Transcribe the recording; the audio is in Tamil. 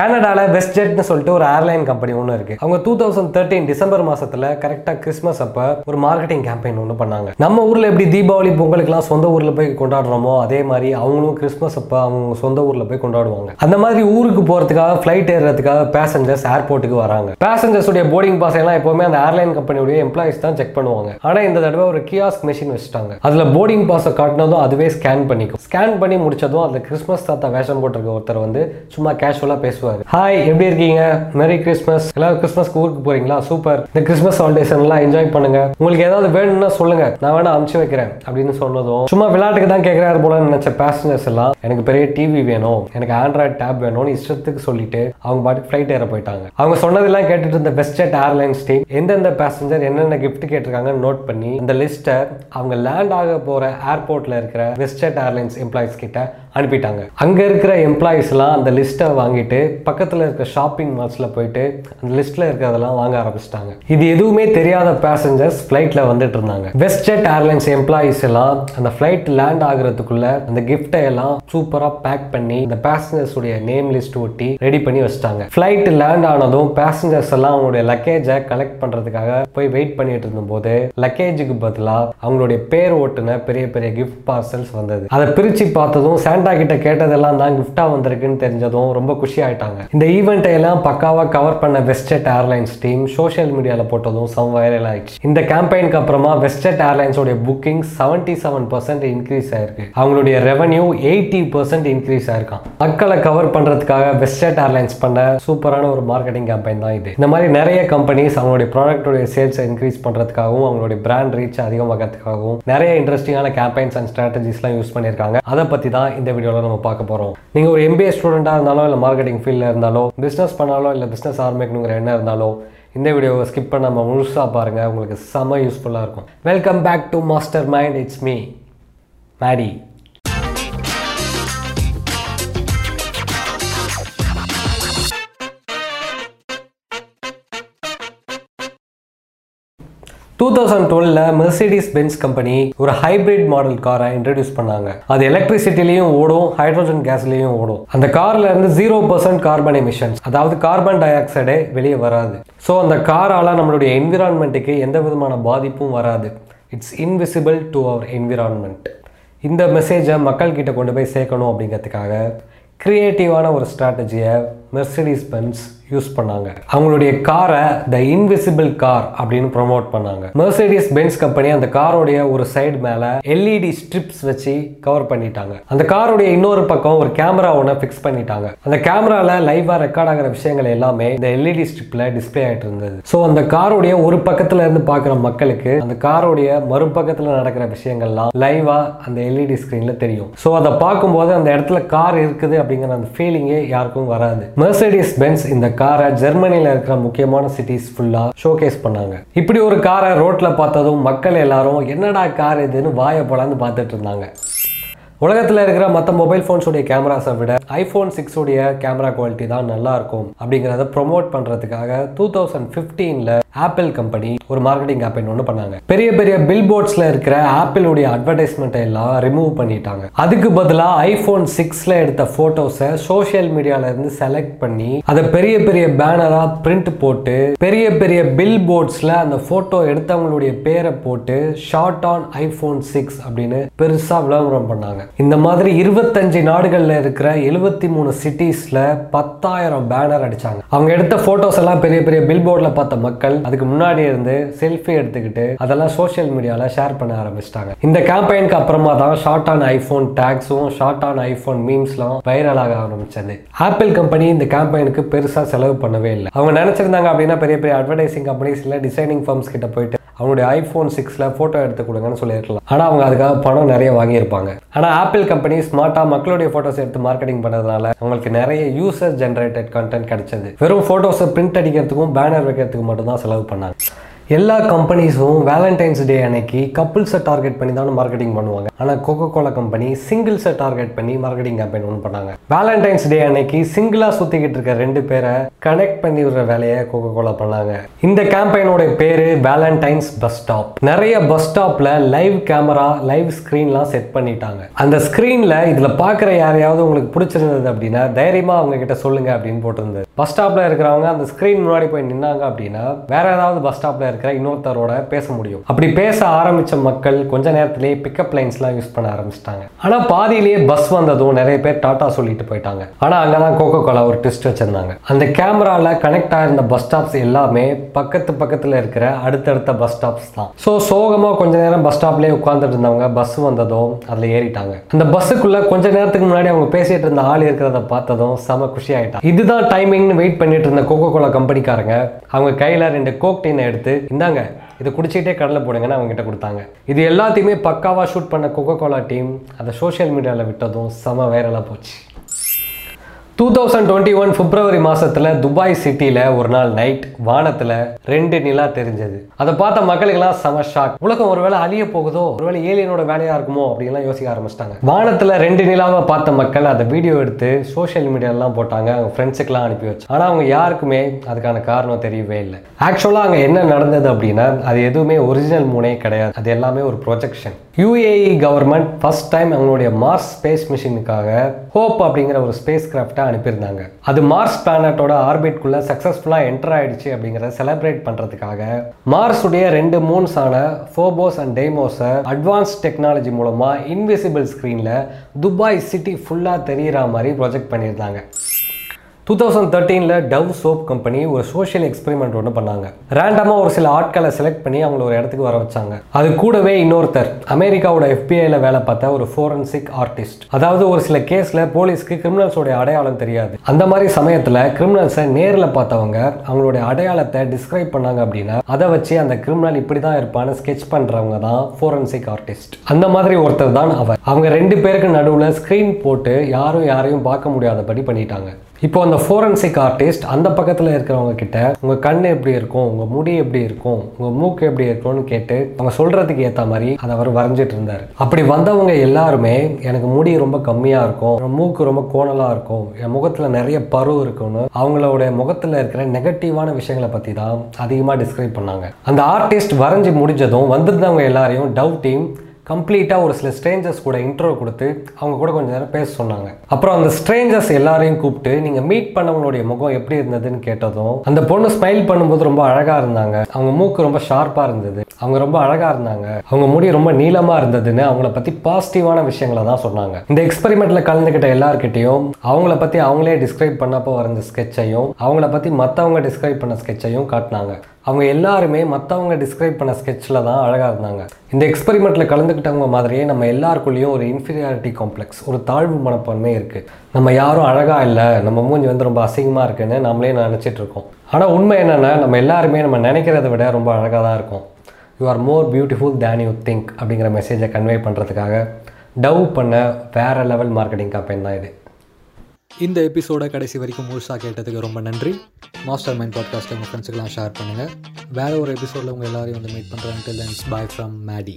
கனடாவில் வெஸ்ட் ஜெட்னு சொல்லிட்டு ஒரு ஏர்லைன் கம்பெனி ஒன்று இருக்கு. அவங்க டூ தௌசண்ட் தேர்ட்டின் டிசம்பர் மாசத்துல கரெக்டாக கிறிஸ்மஸ் அப்போ ஒரு மார்க்கெட்டிங் கேம்பெயின் ஒன்று பண்ணாங்க. நம்ம ஊரில் எப்படி தீபாவளி பொங்கலுக்குலாம் சொந்த ஊரில் போய் கொண்டாடுறோமோ அதே மாதிரி அவங்களும் கிறிஸ்மஸ் அப்போ அவங்க சொந்த ஊரில் போய் கொண்டாடுவாங்க. அந்த மாதிரி ஊருக்கு போறதுக்காக ஃப்ளைட் ஏறுறதுக்காக பேசஞ்சர்ஸ் ஏர்போர்ட்டுக்கு வராங்க. பேசஞ்சர்ஸுடைய போர்டிங் பாஸ் எல்லாம் எப்பவுமே அந்த ஏர்லைன் கம்பெனியுடைய எம்ப்ளாயிஸ் தான் செக் பண்ணுவாங்க. ஆனால் இந்த தடவை ஒரு கியாஸ்க் மெஷின் வச்சுட்டாங்க. அதில் போர்டிங் பாஸை காட்டினதும் அதுவே ஸ்கேன் பண்ணிக்கும். ஸ்கேன் பண்ணி முடிச்சதும் அதில் கிறிஸ்மஸ் தாத்தா வேஷம் போட்டிருக்க ஒருத்தர் வந்து சும்மா கேஷுவலாக பேசுவார். ஹாய் எப்படி இருக்கீங்க? மெரி கிறிஸ்மஸ் எல்லாரும் கிறிஸ்மஸ்க்கு ஊருக்கு போறீங்களா? சூப்பர் இந்த கிறிஸ்மஸ் ஹாலிடேஸ் எல்லாம் என்ஜாய் பண்ணுங்க. உங்களுக்கு ஏதாவது வேணும்னா சொல்லுங்க. நான் வேணா அனுப்பிச்சு வைக்கிறேன் அப்படின்னு சொன்னதும் சும்மா விளையாட்டுக்கு தான் கேட்கிறாரு போல நினைச்ச பேசஞ்சர்ஸ் எல்லாம் எனக்கு பெரிய டிவி வேணும் எனக்கு ஆண்ட்ராய்ட் டேப் வேணும்னு இஷ்டத்துக்கு சொல்லிட்டு அவங்க பாட்டுக்கு ஃபிளைட் ஏற போயிட்டாங்க. அவங்க சொன்னதெல்லாம் கேட்டுட்டு இருந்த வெஸ்டர்ட் ஏர்லைன்ஸ் டீம் எந்தெந்த பேசஞ்சர் என்னென்ன கிஃப்ட் கேட்டிருக்காங்கன்னு நோட் பண்ணி அந்த லிஸ்ட்டை அவங்க லேண்ட் ஆக போற ஏர்போர்ட்ல இருக்கிற வெஸ்டர்ட் ஏர்லைன்ஸ் எம்ப்ளாயிஸ் கிட்ட அனுப்பிட்டாங்க. அங்கே இருக்கிற எம்ப்ளாயீஸ்லாம் அந்த லிஸ்ட்டை வாங்கிட்டு பக்கத்தில் இருக்க ஷாப்பிங் மால்ஸில் போயிட்டு அந்த லிஸ்ட்டில் இருக்கிறதெல்லாம் வாங்க ஆரம்பிச்சிட்டாங்க. இது எதுவுமே தெரியாத பேசஞ்சர்ஸ் ஃப்ளைட்டில் வந்துட்டு இருந்தாங்க. வெஸ்ட் ஜெட் ஏர்லைன்ஸ் எம்ப்ளாயீஸ் எல்லாம் அந்த ஃப்ளைட் லேண்ட் ஆகுறதுக்குள்ள அந்த கிஃப்டை எல்லாம் சூப்பராக பேக் பண்ணி இந்த பேசஞ்சர்ஸ் உடைய நேம் லிஸ்ட் ஒட்டி ரெடி பண்ணி வச்சிட்டாங்க. ஃப்ளைட் லேண்ட் ஆனதும் பேசஞ்சர்ஸ் எல்லாம் அவங்களுடைய லக்கேஜை கலெக்ட் பண்ணுறதுக்காக போய் வெயிட் பண்ணிட்டு இருந்தபோது லக்கேஜுக்கு பதிலாக அவங்களுடைய பேர் ஓட்டுன பெரிய பெரிய கிஃப்ட் பார்சல்ஸ் வந்தது. அதை பிரித்து பார்த்ததும் சாண்டா கிட்ட கேட்டதெல்லாம் தான் கிஃப்டாக வந்திருக்குன்னு தெரிஞ்சதும் ரொம்ப குஷி ஆயிட்டாங்க இந்த ஈவெண்ட்டை எல்லாம் பக்காவா கவர் பண்ண வெஸ்டெட் ஏர்லைன்ஸ் டீம் சோஷியல் மீடியால போட்டதும் சம் வைரல் ஆயிடுச்சு. இந்த கேம்பெயினுக்கு அப்புறமா WestJet ஏர்லைன்ஸோடைய booking seventy seven percent increase ஆயிருக்கு. அவங்களுடைய ரெவன்யூ எயிட்டி பர்சன்ட் இன்க்ரீஸ் ஆயிருக்கான் மக்களை கவர் பண்றதுக்காக வெஸ்டெட் ஏர்லைன்ஸ் பண்ண சூப்பரான ஒரு மார்க்கெட்டிங் கேம்பெயின் தான் இது. இந்த மாதிரி நிறைய கம்பெனிஸ் அவங்களுடைய ப்ராடக்டோட சேல்ஸை இன்க்ரீஸ் பண்றதுக்காகவும் அவங்களுடைய பிராண்ட் ரீச் அதிகமாகிறதுக்காகவும் நிறைய இன்ட்ரெஸ்டிங்கான கேம்பெயின்ஸ் அண்ட் ஸ்ட்ராட்டஜிஸ்லாம் யூஸ் பண்ணியிருக்காங்க. அதை பத்தி தான் இந்த வீடியோவில் நம்ம பார்க்க போறோம். நீங்க ஒரு எம்பிஏ ஸ்டூடெண்ட்டாக இருந்தாலும் இல்லை மார்க்கெட்டிங் ஃபீல்டில் இருந்தாலோ பிஸ்னஸ் பண்ணாலோ இல்லை பிஸ்னஸ் ஆரம்பிக்கணுங்கிற எண்ணம் இருந்தாலோ இந்த வீடியோவை ஸ்கிப் பண்ணாம முழுசாக பாருங்க. உங்களுக்கு செம்ம யூஸ்ஃபுல்லாக இருக்கும். Welcome back to Master Mind it's me Maddy two thousand டுவெல்ல Mercedes Benz company ஒரு ஹைபிரிட் மாடல் காரை இன்ட்ரடியூஸ் பண்ணாங்க. அது எலக்ட்ரிசிட்டிலையும் ஓடும் ஹைட்ரோஜன் கேஸ்லையும் ஓடும். அந்த கார்ல இருந்து ஜீரோ பர்சன்ட் கார்பன் எமிஷன்ஸ் அதாவது கார்பன் டை ஆக்சைடே வெளியே வராது. ஸோ அந்த காரால நம்மளுடைய என்விரான்மெண்ட்டுக்கு எந்த விதமான பாதிப்பும் வராது. It's invisible to our environment இந்த மெசேஜை மக்கள்கிட்ட கொண்டு போய் சேர்க்கணும் அப்படிங்கிறதுக்காக கிரியேட்டிவான ஒரு ஸ்ட்ராட்டஜியை மெர்சடிஸ் பென்ஸ் யூஸ் பண்ணாங்க. அவங்களுடைய காரை த இன்விசிபிள் கார் அப்படின்னு ப்ரொமோட் பண்ணாங்க. மெர்சடிஸ் பென்ஸ் கம்பெனி அந்த காரோடைய ஒரு சைடு மேல எல்இடி ஸ்ட்ரிப்ஸ் வச்சு கவர் பண்ணிட்டாங்க. அந்த காரோடைய இன்னொரு பக்கம் ஒரு கேமரா ஒன்று ஃபிக்ஸ் பண்ணிட்டாங்க. அந்த கேமரால லைவா ரெக்கார்ட் ஆகிற விஷயங்கள் எல்லாமே இந்த எல்இடி ஸ்ட்ரிப்ல டிஸ்பிளே ஆயிட்டு இருந்தது. ஸோ அந்த காரோடைய ஒரு பக்கத்துல இருந்து பார்க்குற மக்களுக்கு அந்த காரோடைய மறுபக்கத்துல நடக்கிற விஷயங்கள்லாம் லைவா அந்த எல்இடி ஸ்கிரீன்ல தெரியும். ஸோ அதை பார்க்கும்போது அந்த இடத்துல கார் இருக்குது அப்படிங்கிற அந்த ஃபீலிங்கே யாருக்கும் வராது. மெர்சடிஸ் பென்ஸ் இந்த காரை ஜெர்மனியில் இருக்கிற முக்கியமான சிட்டிஸ் ஃபுல்லாக ஷோகேஸ் பண்ணாங்க. இப்படி ஒரு காரை ரோட்டில் பார்த்ததும் மக்கள் எல்லாரும் என்னடா கார் இதுன்னு வாயை போலான்னு பார்த்துட்டு இருந்தாங்க. உலகத்தில் இருக்கிற மற்ற மொபைல் ஃபோன்ஸுடைய கேமராஸை விட ஐஃபோன் சிக்ஸுடைய கேமரா குவாலிட்டி தான் நல்லா இருக்கும் அப்படிங்கிறத ப்ரொமோட் பண்ணுறதுக்காக டூ தௌசண்ட் ஃபிஃப்டீனில் ஆப்பிள் கம்பெனி ஒரு மார்க்கெட்டிங் கேம்பெயின் ஒன்று பண்ணாங்க. பெரிய பெரிய பில் போர்ட்ஸில் இருக்கிற ஆப்பிளுடைய அட்வர்டைஸ்மெண்ட்டை எல்லாம் ரிமூவ் பண்ணிட்டாங்க. அதுக்கு பதிலாக ஐஃபோன் சிக்ஸில் எடுத்த ஃபோட்டோஸை சோஷியல் மீடியாவிலேருந்து செலக்ட் பண்ணி அதை பெரிய பெரிய பேனராக பிரிண்ட் போட்டு பெரிய பெரிய பில் போர்ட்ஸில் அந்த ஃபோட்டோ எடுத்தவங்களுடைய பேரை போட்டு ஷார்ட் ஆன் ஐஃபோன் சிக்ஸ் அப்படின்னு பெருசாக விளம்பரம் பண்ணாங்க. இந்த மாதிரி இருபத்தஞ்சு நாடுகளில் இருக்கிற எழுபத்தி மூணு சிட்டிஸில் பத்தாயிரம் பேனர் அடித்தாங்க அவங்க எடுத்த ஃபோட்டோஸ் எல்லாம் பெரிய பெரிய பில் போர்டில் பார்த்த மக்கள் அதுக்கு முன்னாடி இருந்து செல்ஃபி எடுத்துக்கிட்டு அதெல்லாம் சோஷியல் மீடியாவில் ஷேர் பண்ண ஆரம்பிச்சிட்டாங்க. இந்த கேம்பெயினுக்கு அப்புறமா தான் ஷார்ட் ஆன் ஐஃபோன் டேக்ஸும் ஷார்ட் ஆன் ஐஃபோன் மீம்ஸ்லாம் வைரல் ஆக ஆரம்பிச்சது. ஆப்பிள் கம்பெனி இந்த கேம்பெயினுக்கு பெருசாக செலவு பண்ணவே இல்லை. அவங்க நினைச்சிருந்தாங்க அப்படின்னா பெரிய பெரிய அட்வர்டைசிங் கம்பெனிஸ் இல்லை டிசைனிங் ஃபார்ம்ஸ் கிட்ட போயிட்டு அவங்களுடைய ஐஃபோன் சிக்ஸில் ஃபோட்டோ எடுத்து கொடுங்கன்னு சொல்லியிருக்கலாம். ஆனால் அவங்க அதுக்காக பணம் நிறைய வாங்கியிருப்பாங்க. ஆனால் ஆப்பிள் கம்பெனி ஸ்மார்ட்டாக மக்களுடைய ஃபோட்டோஸ் எடுத்து மார்க்கெட்டிங் பண்ணதுனால அவங்களுக்கு நிறைய யூசர் ஜென்ரேட்டட் கண்டென்ட் கிடைச்சது. வெறும் ஃபோட்டோஸை பிரிண்ட் அடிக்கிறதுக்கும் பேனர் வைக்கிறதுக்கு மட்டும்தான் செலவு பண்ணாங்க. எல்லா கம்பெனிஸும் வேலண்டைன்ஸ் டே அன்னைக்கு கப்புள்ஸை டார்கெட் பண்ணி தான் மார்க்கெட்டிங் பண்ணுவாங்க. ஆனால் கோகோ கோலா கம்பெனி சிங்கிள்ஸை டார்கெட் பண்ணி மார்க்கெட்டிங் கேம்பெயின் ஒன்று பண்ணாங்க. வேலண்டைன்ஸ் டே அன்னைக்கு சிங்கிளாக சுற்றிக்கிட்டு இருக்க ரெண்டு பேரை கனெக்ட் பண்ணி விடுற வேலையை கோகோ கோலா பண்ணாங்க. இந்த கேம்பெயினோட பேர் வேலண்டைன்ஸ் பஸ் ஸ்டாப் நிறைய பஸ் ஸ்டாப்பில் லைவ் கேமரா லைவ் ஸ்க்ரீன்லாம் செட் பண்ணிட்டாங்க. அந்த ஸ்க்ரீனில் இதில் பார்க்குற யாரையாவது உங்களுக்கு பிடிச்சிருந்தது அப்படின்னா தைரியமாக அவங்க கிட்ட சொல்லுங்க அப்படின்னு போட்டிருந்தது. பஸ் ஸ்டாப்பில் இருக்கிறவங்க அந்த ஸ்க்ரீன் முன்னாடி போய் நின்னாங்க அப்படின்னா வேற ஏதாவது பஸ் ஸ்டாப்ல இருக்கிற இன்னொருத்தரோட பேச முடியும். அப்படி பேச ஆரம்பிச்ச மக்கள் கொஞ்ச நேரத்திலேயே பிக்கப் லைன்ஸ்லாம் யூஸ் பண்ண ஆரம்பிச்சிட்டாங்க. ஆனா பாதியிலேயே பஸ் வந்ததும் நிறைய பேர் டாட்டா சொல்லிட்டு போயிட்டாங்க. ஆனா அங்கதான் கோகோ கோலா ஒரு ட்விஸ்ட் வச்சிருந்தாங்க. அந்த கேமரால கனெக்ட் ஆயிருந்த பஸ் ஸ்டாப்ஸ் எல்லாமே பக்கத்து பக்கத்துல இருக்கிற அடுத்தடுத்த பஸ் ஸ்டாப்ஸ் தான். ஸோ சோகமா கொஞ்ச நேரம் பஸ் ஸ்டாப்லயே உட்கார்ந்துட்டு இருந்தவங்க பஸ் வந்ததும் அதுல ஏறிட்டாங்க. அந்த பஸ்ஸுக்குள்ள கொஞ்ச நேரத்துக்கு முன்னாடி அவங்க பேசிட்டு இருந்த ஆள் இருக்கிறத பார்த்ததும் செம குஷி ஆயிட்டாங்க. இதுதான் டைமிங்னு வெயிட் பண்ணிட்டு இருந்த கோகோ கோலா கம்பெனிக்காரங்க அவங்க கையில ரெண்டு கோக்டீனை எடுத்து இந்தாங்க இதை குடிச்சிக்கிட்டே கடலை போடுங்கன்னு அவங்ககிட்ட கொடுத்தாங்க. இது எல்லாத்தையுமே பக்காவாக ஷூட் பண்ண கோகோ கோலா டீம் அதை சோஷியல் மீடியாவில் விட்டதும் செம வைரலாக போச்சு. Two thousand twenty one February மாசத்துல துபாய் சிட்டியில் ஒரு நாள் நைட் வானத்துல ரெண்டு நிலா தெரிஞ்சது. அதை பார்த்த மக்களுக்கெல்லாம் செம ஷாக் உலகம் ஒருவேளை அழிய போகுதோ? ஒருவேளை ஏலியனோட வேலையா இருக்குமோ? அப்படின்லாம் யோசிக்க ஆரம்பிச்சிட்டாங்க. வானத்துல ரெண்டு நிலாவை பார்த்த மக்கள் அதை வீடியோ எடுத்து சோஷியல் மீடியாலாம் போட்டாங்க. அவங்க ஃப்ரெண்ட்ஸுக்கெல்லாம் அனுப்பி வச்சு. ஆனா அவங்க யாருக்குமே அதுக்கான காரணம் தெரியவே இல்லை. ஆக்சுவலா அங்க என்ன நடந்தது அப்படின்னா அது எதுவுமே ஒரிஜினல் மூனே கிடையாது. அது எல்லாமே ஒரு projection UAE government first time அவங்களுடைய மார்ஸ் ஸ்பேஸ் மிஷினுக்காக ஹோப் அப்படிங்கிற ஒரு ஸ்பேஸ் கிராஃப்டை அனுப்பியிருந்தாங்க. அது மார்ஸ் பிளானட்டோட ஆர்பிட்குள்ள சக்ஸஸ்ஃபுல்லாக என்டர் ஆயிடுச்சு அப்படிங்கிறத செலிப்ரேட் பண்ணுறதுக்காக மார்ஸுடைய ரெண்டு மூன்ஸான ஃபோபோஸ் அண்ட் டெய்மோஸை அட்வான்ஸ் டெக்னாலஜி மூலமாக இன்விசிபிள் ஸ்க்ரீனில் துபாய் சிட்டி ஃபுல்லாக தெரியிற மாதிரி ப்ரொஜெக்ட் பண்ணியிருந்தாங்க. டூ தௌசண்ட் தேர்ட்டீனில் டவ் சோப் கம்பெனி ஒரு சோஷியல் எக்ஸ்பெரிமெண்ட் ஒன்று பண்ணாங்க. ரேண்டமாக ஒரு சில ஆட்களை செலக்ட் பண்ணி அவங்கள ஒரு இடத்துக்கு வர வச்சாங்க. அது கூடவே இன்னொருத்தர் அமெரிக்காவோட எஃபிஐயில் வேலை பார்த்த ஒரு ஃபோரன்சிக் ஆர்டிஸ்ட் அதாவது ஒரு சில கேஸில் போலீஸ்க்கு கிரிமினல்ஸோட அடையாளம் தெரியாது. அந்த மாதிரி சமயத்தில் கிரிமினல்ஸை நேரில் பார்த்தவங்க அவங்களுடைய அடையாளத்தை டிஸ்கிரைப் பண்ணாங்க அப்படின்னா அதை வச்சு அந்த கிரிமினல் இப்படி தான் இருப்பான்னு ஸ்கெச் பண்ணுறவங்க தான் ஃபோரன்சிக் ஆர்டிஸ்ட் அந்த மாதிரி ஒருத்தர் தான் அவர். அவங்க ரெண்டு பேருக்கு நடுவில் ஸ்க்ரீன் போட்டு யாரும் யாரையும் பார்க்க முடியாதபடி பண்ணிட்டாங்க. இப்போ அந்த ஃபோரன்சிக் ஆர்டிஸ்ட் அந்த பக்கத்தில் இருக்கிறவங்க கிட்ட உங்கள் கண் எப்படி இருக்கும்? உங்கள் முடி எப்படி இருக்கும்? உங்கள் மூக்கு எப்படி இருக்கும்னு கேட்டு அவங்க சொல்கிறதுக்கு ஏற்ற மாதிரி அதை அவர் வரைஞ்சிட்டு இருந்தார். அப்படி வந்தவங்க எல்லாருமே எனக்கு முடி ரொம்ப கம்மியாக இருக்கும். மூக்கு ரொம்ப கோணலாக இருக்கும். என் முகத்தில் நிறைய பரு இருக்கும்னு. அவங்களோட முகத்தில் இருக்கிற நெகட்டிவான விஷயங்களை பற்றி தான் அதிகமாக டிஸ்கிரைப் பண்ணாங்க. அந்த ஆர்டிஸ்ட் வரைஞ்சி முடிஞ்சதும் வந்திருந்தவங்க எல்லாரையும் டவ் டீம் கம்ப்ளீட்டாக ஒரு சில ஸ்ட்ரேஞ்சர்ஸ் கூட இன்ட்ரோ கொடுத்து அவங்க கூட கொஞ்சம் நேரம் பேச சொன்னாங்க. அப்புறம் அந்த ஸ்ட்ரேஞ்சர்ஸ் எல்லாரையும் கூப்பிட்டு நீங்கள் மீட் பண்ணவங்களுடைய முகம் எப்படி இருந்ததுன்னு கேட்டதும் அந்த பொண்ணு ஸ்மைல் பண்ணும்போது ரொம்ப அழகாக இருந்தாங்க. அவங்க மூக்கு ரொம்ப ஷார்ப்பாக இருந்தது. அவங்க ரொம்ப அழகாக இருந்தாங்க. அவங்க முடி ரொம்ப நீளமாக இருந்ததுன்னு அவங்கள பற்றி பாசிட்டிவான விஷயங்களை தான் சொன்னாங்க. இந்த எக்ஸ்பெரிமெண்ட்டில் கலந்துக்கிட்ட எல்லார்கிட்டையும் அவங்கள பற்றி அவங்களே டிஸ்கிரைப் பண்ணப்போ வரைஞ்ச ஸ்கெட்சையும் அவங்கள பற்றி மற்றவங்க டிஸ்கிரைப் பண்ண ஸ்கெட்சையும் காட்டினாங்க. அவங்க எல்லாருமே மற்றவங்க டிஸ்கிரைப் பண்ண ஸ்கெட்சில் தான் அழகாக இருந்தாங்க. இந்த எக்ஸ்பெரிமெண்ட்டில் கற்றுக்கிட்டவங்க மாதிரியே நம்ம எல்லாருக்குள்ளேயும் ஒரு இன்ஃபீரியாரிட்டி காம்ப்ளெக்ஸ் ஒரு தாழ்வு மனப்பான்மை இருக்குது நம்ம யாரும் அழகாக இல்லை நம்ம மூஞ்சி வந்து ரொம்ப அசிங்கமாக இருக்குன்னு நம்மளே நினச்சிட்டு இருக்கோம். ஆனால் உண்மை என்னென்னா நம்ம எல்லாருமே நம்ம நினைக்கிறத விட ரொம்ப அழகாக தான் இருக்கும். You are more beautiful than you think அப்படிங்கிற மெசேஜை கன்வே பண்ணுறதுக்காக டவ் பண்ண வேறு லெவல் மார்க்கெட்டிங் கேம்பெயின் தான் இது. இந்த எபிசோட கடைசி வரைக்கும் முழுசாக கேட்டதுக்கு ரொம்ப நன்றி. மாஸ்டர் மைண்ட் பாட்காஸ்ட்டை உங்கள் ஃப்ரெண்ட்ஸுக்கெல்லாம் ஷேர் பண்ணுங்கள் வேறு ஒரு எபிசோடில் உங்கள் எல்லாரையும் வந்து மீட் பண்ணுறேன் டில் பாய் ஃப்ரம் மேடி